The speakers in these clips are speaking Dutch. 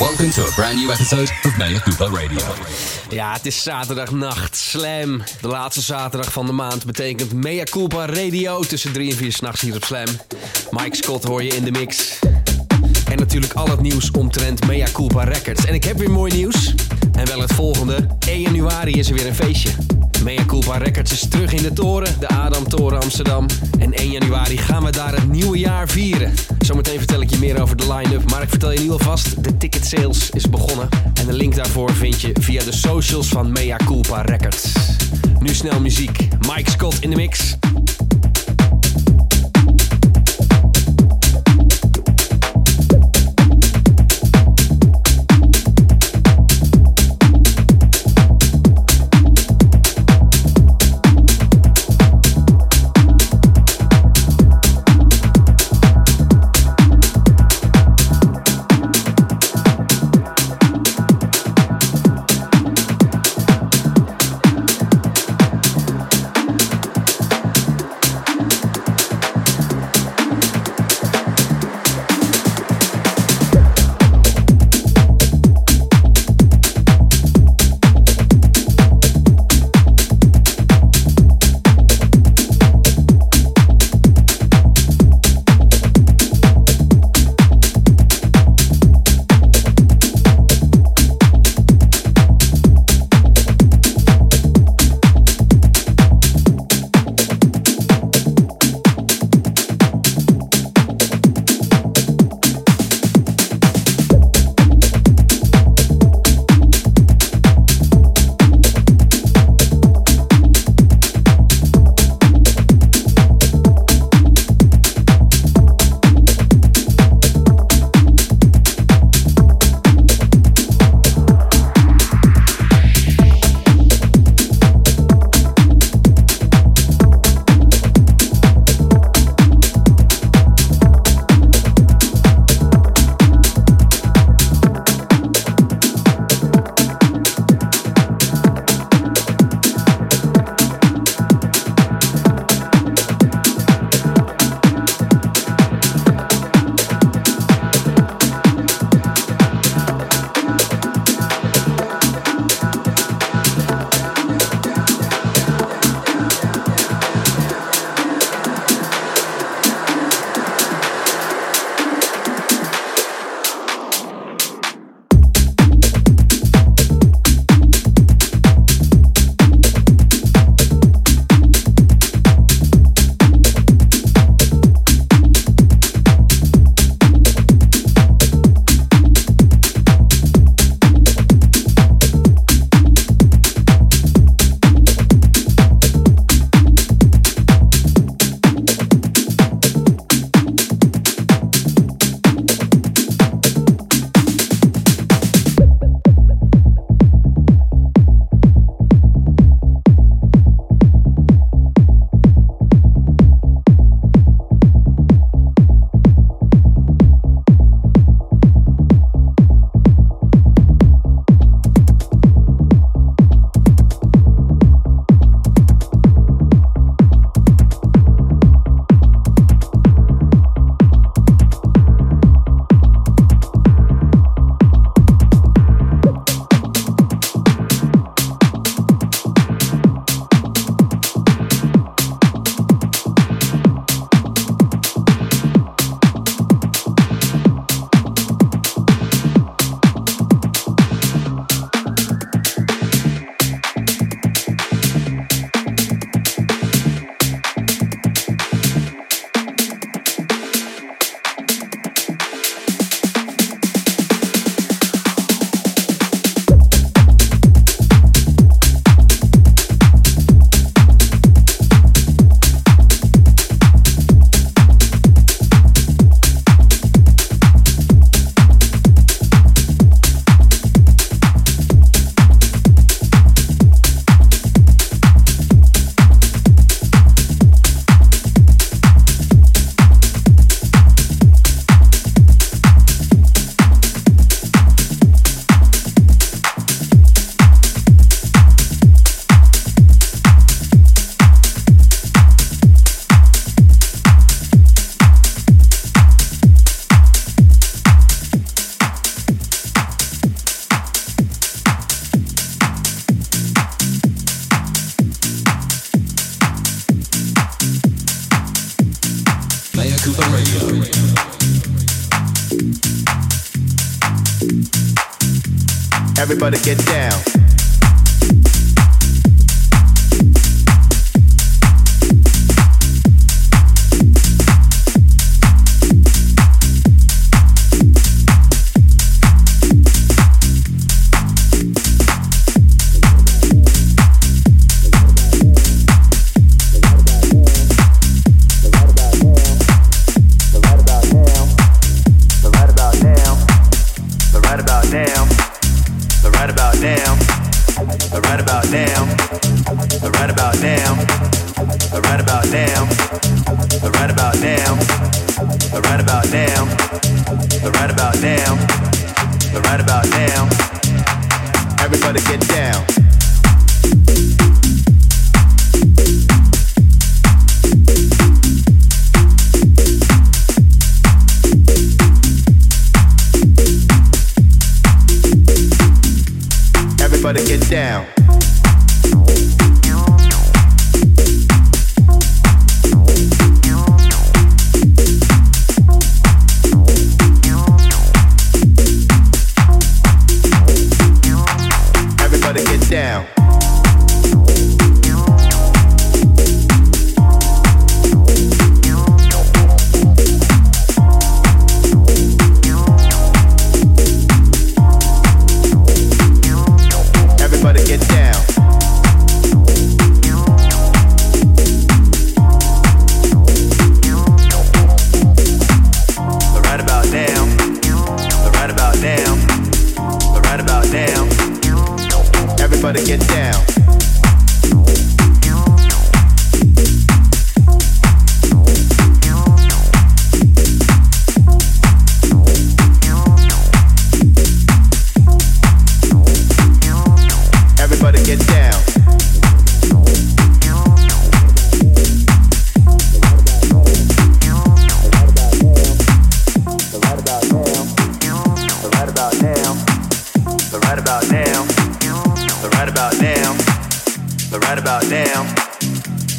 Welcome to a brand new episode of Mea Culpa Radio. Ja, het is zaterdagnacht. Slam. De laatste zaterdag van de maand betekent Mea Culpa Radio tussen 3 en 4 s'nachts hier op Slam. Mike Scott hoor je in de mix. En natuurlijk al het nieuws omtrent Mea Culpa Records. En ik heb weer mooi nieuws. En wel het volgende. 1 januari is er weer een feestje. Mea Culpa Records is terug in de toren, de Adam Toren Amsterdam. En 1 januari gaan we daar het nieuwe jaar vieren. Zometeen vertel ik je meer over de line-up, maar ik vertel je nu alvast, de ticket sales is begonnen. En de link daarvoor vind je via de socials van Mea Culpa Records. Nu snel muziek. Mike Scott in de mix.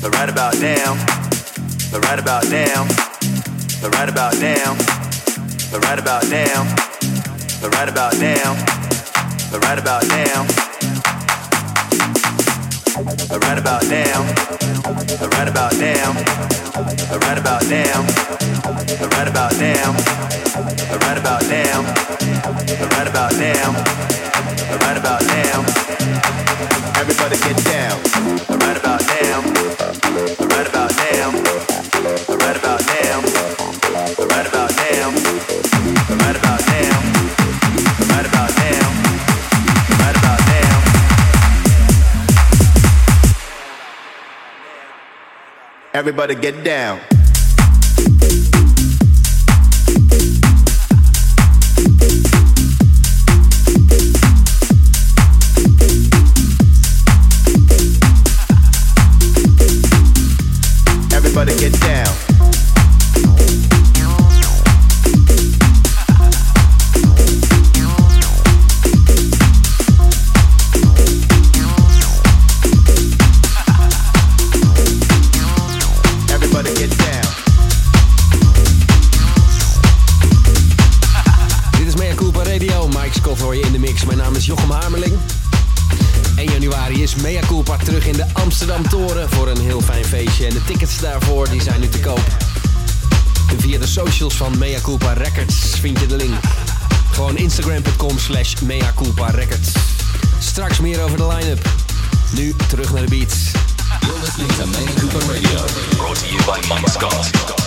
but right about now, but right about now, but right about now, but right about now, but right about now, but right about now, but right about now, but right about now, but right about now, but right about now, but right about now, but right about now, but right about now. Everybody get down, But right about now. Everybody get down. van Mea Culpa Records vind je de link. Gewoon instagram.com slash Mea Culpa Records. Straks meer over de line-up. Nu terug naar de beats. You're listening to Mea Culpa Radio. Brought to you by Mike Scott.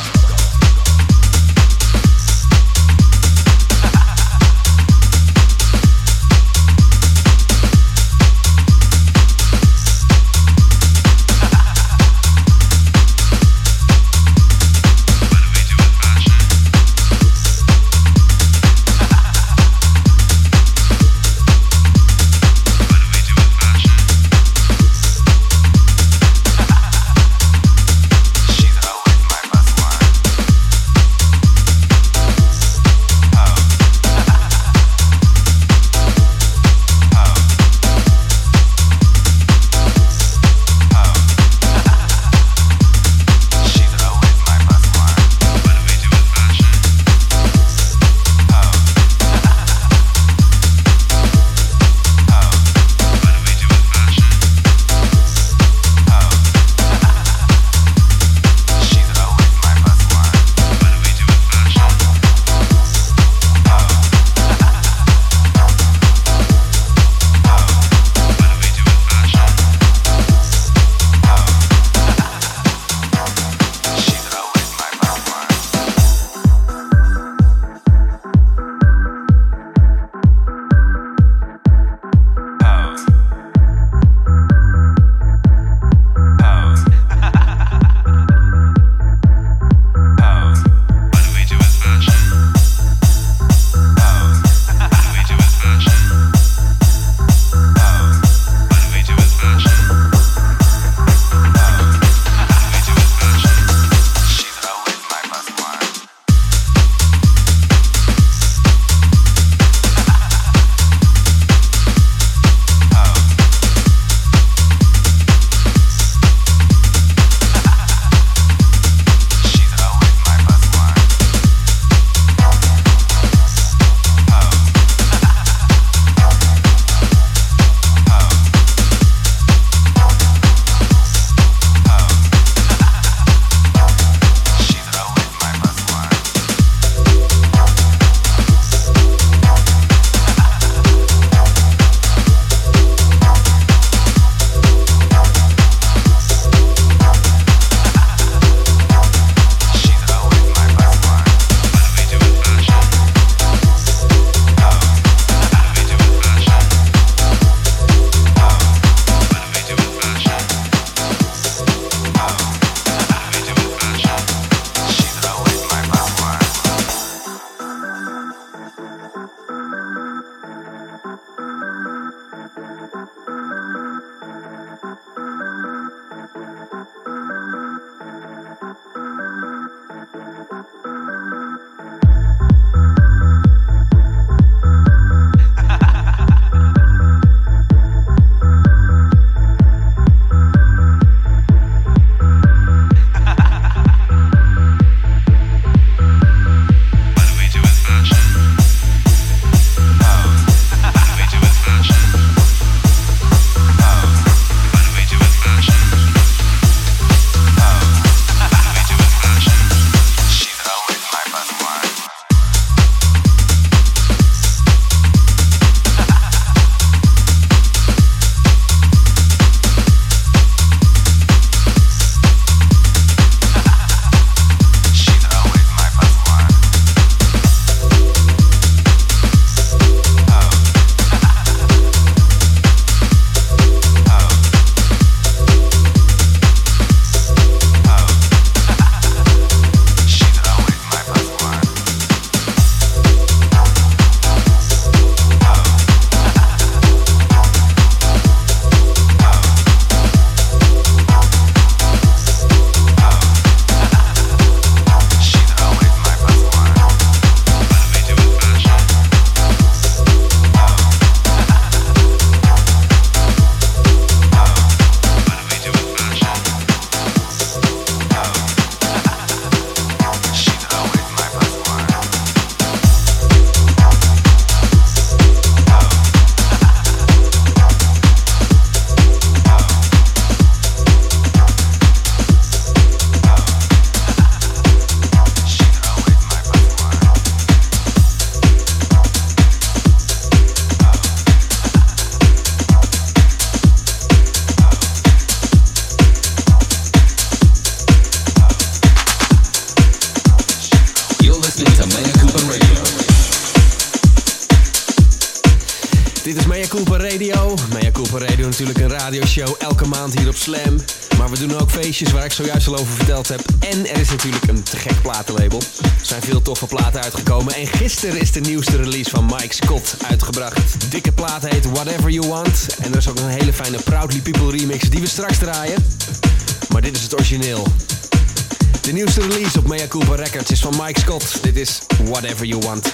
feestjes waar ik zojuist al over verteld heb. En er is natuurlijk een te gek platenlabel. Er zijn veel toffe platen uitgekomen. En gisteren is de nieuwste release van Mike Scott uitgebracht. Dikke plaat heet Whatever You Want. En er is ook een hele fijne Proudly People remix die we straks draaien. Maar dit is het origineel. De nieuwste release op Mea Culpa Records is van Mike Scott. Dit is Whatever You Want.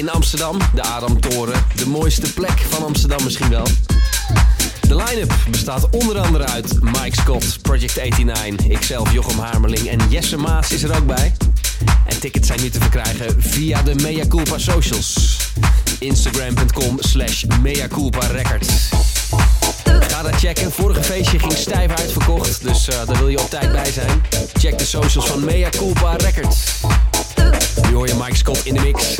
in Amsterdam, de Adamtoren, de mooiste plek van Amsterdam misschien wel. De line-up bestaat onder andere uit Mike Scott, Project 89, ikzelf Jochem Harmeling en Jesse Maas is er ook bij. En tickets zijn nu te verkrijgen via de Mea Culpa socials. Instagram.com slash Mea Culpa Records. Ga dat checken. Vorige feestje ging stijf uitverkocht, dus eh, daar wil je op tijd bij zijn. Check de socials van Mea Culpa Records. Nu hoor je Mike Scott in de mix.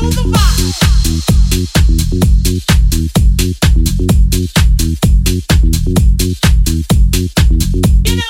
You know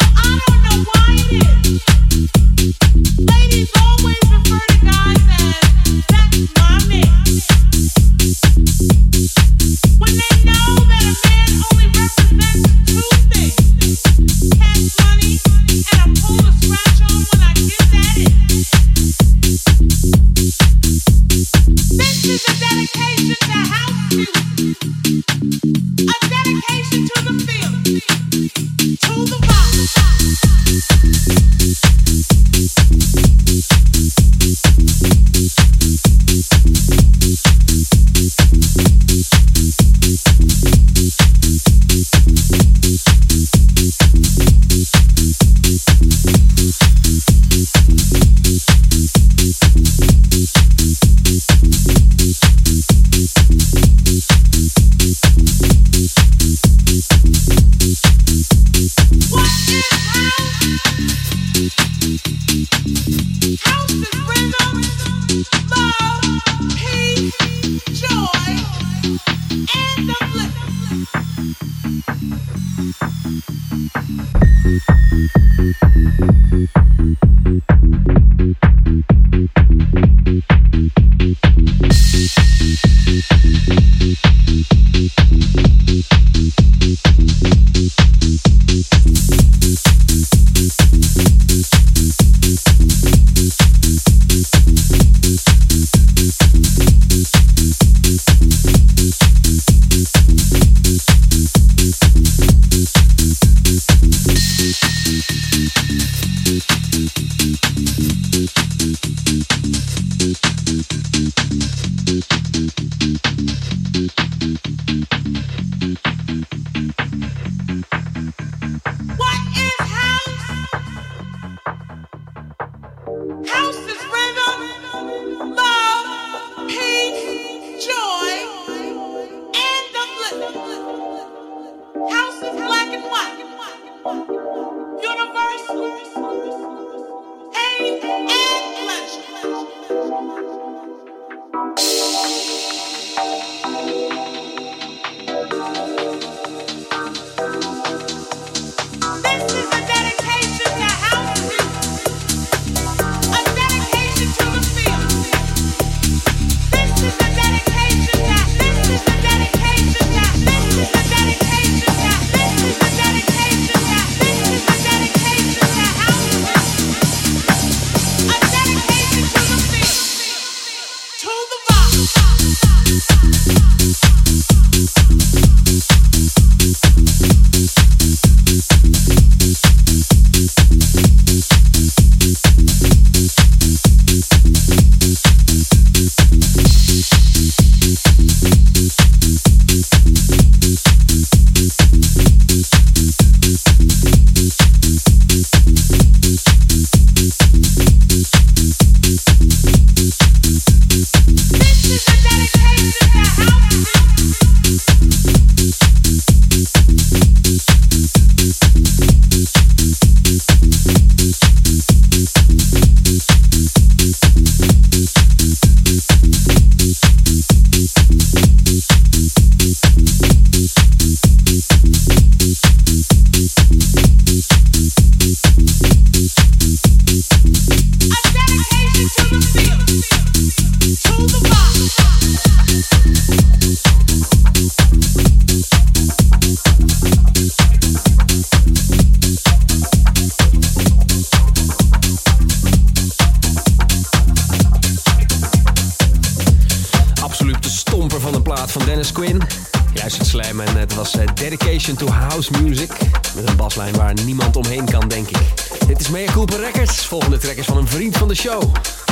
house music. Met een baslijn waar niemand omheen kan, denk ik. Dit is Mea Cooper Records. Volgende track is van een vriend van de show,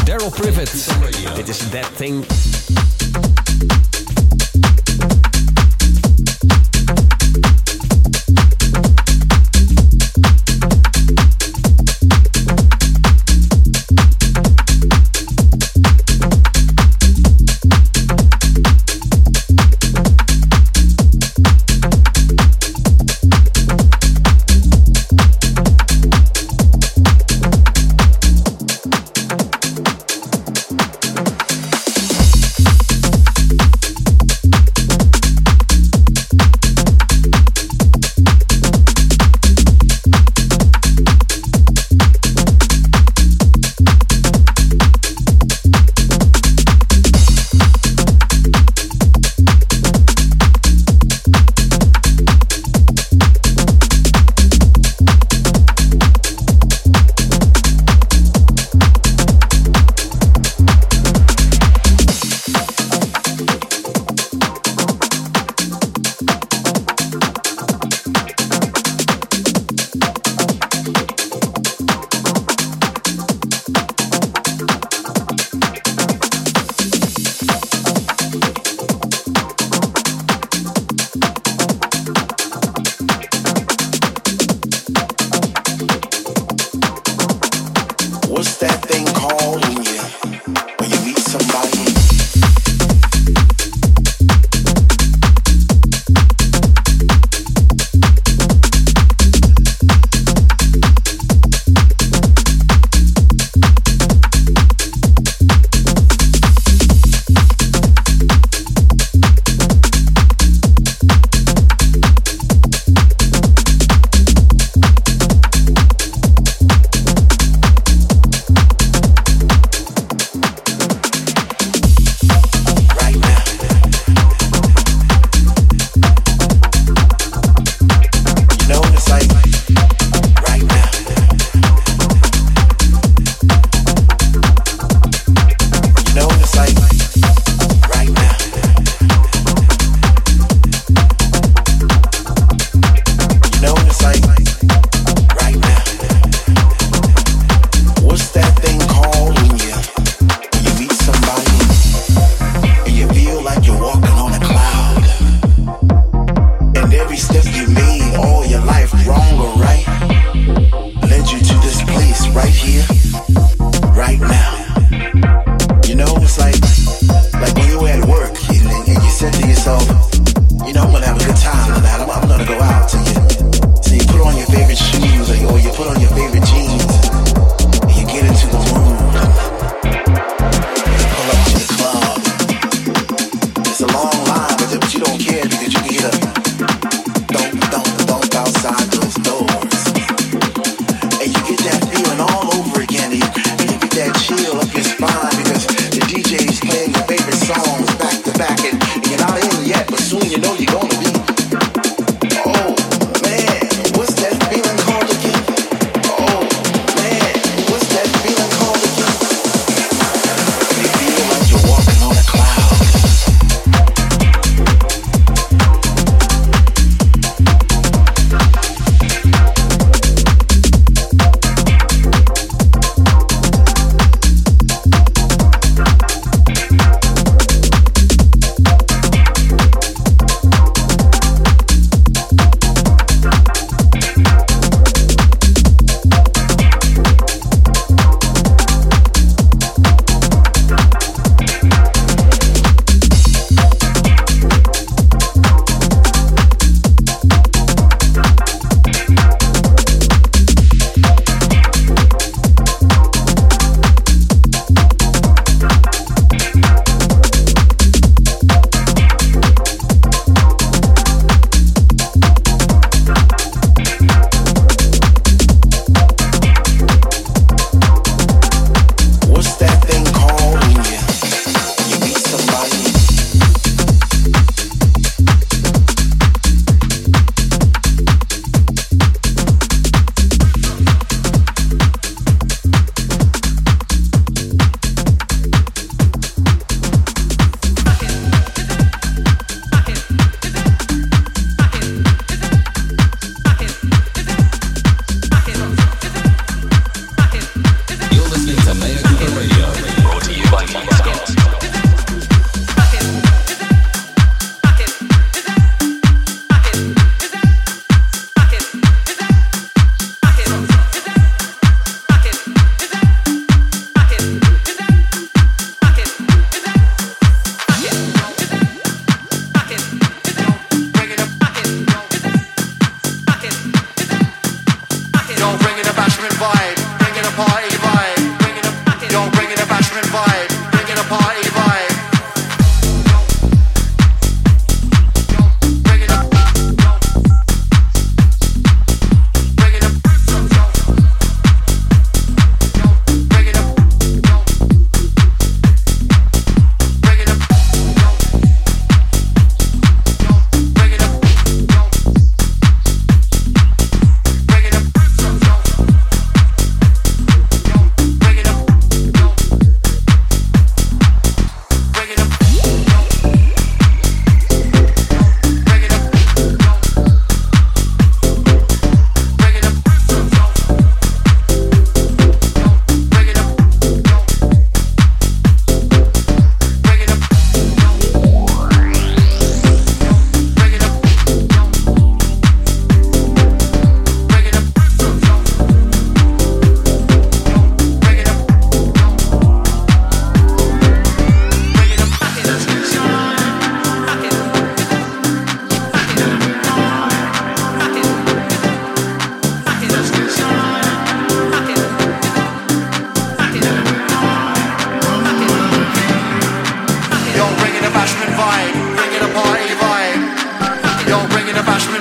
Daryl Privet. Dit is That Thing.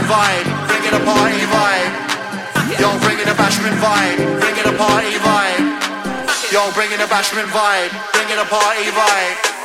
vibe, bring it a party vibe. Yo, bring it a bashment vibe, bring it a party vibe. Yo, bring it a bashment vibe, bring it a party vibe.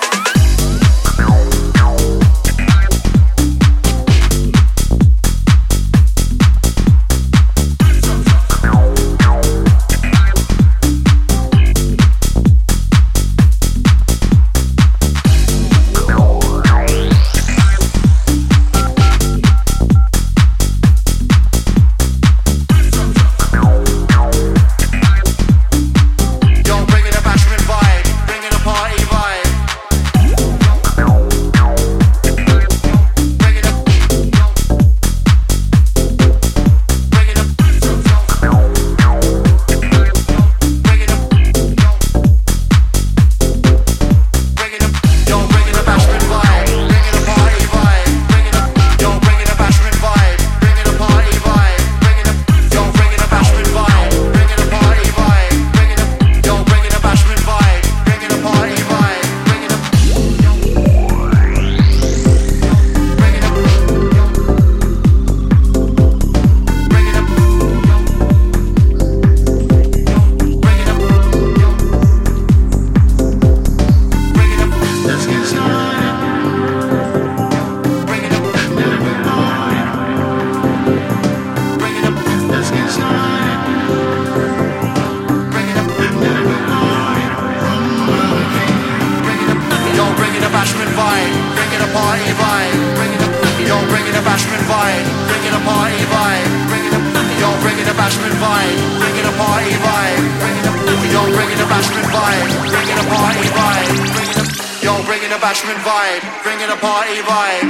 party vibe. Bringing a, yo, bringing a bashment vibe. Bringing a party vibe.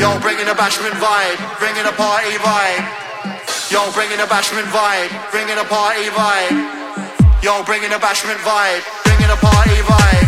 Yo, bringing a bashment vibe. Bringing a party vibe. Yo, bringing a bashment vibe. Bringing a party vibe. Yo, bringing a bashment vibe. Bringing a party vibe.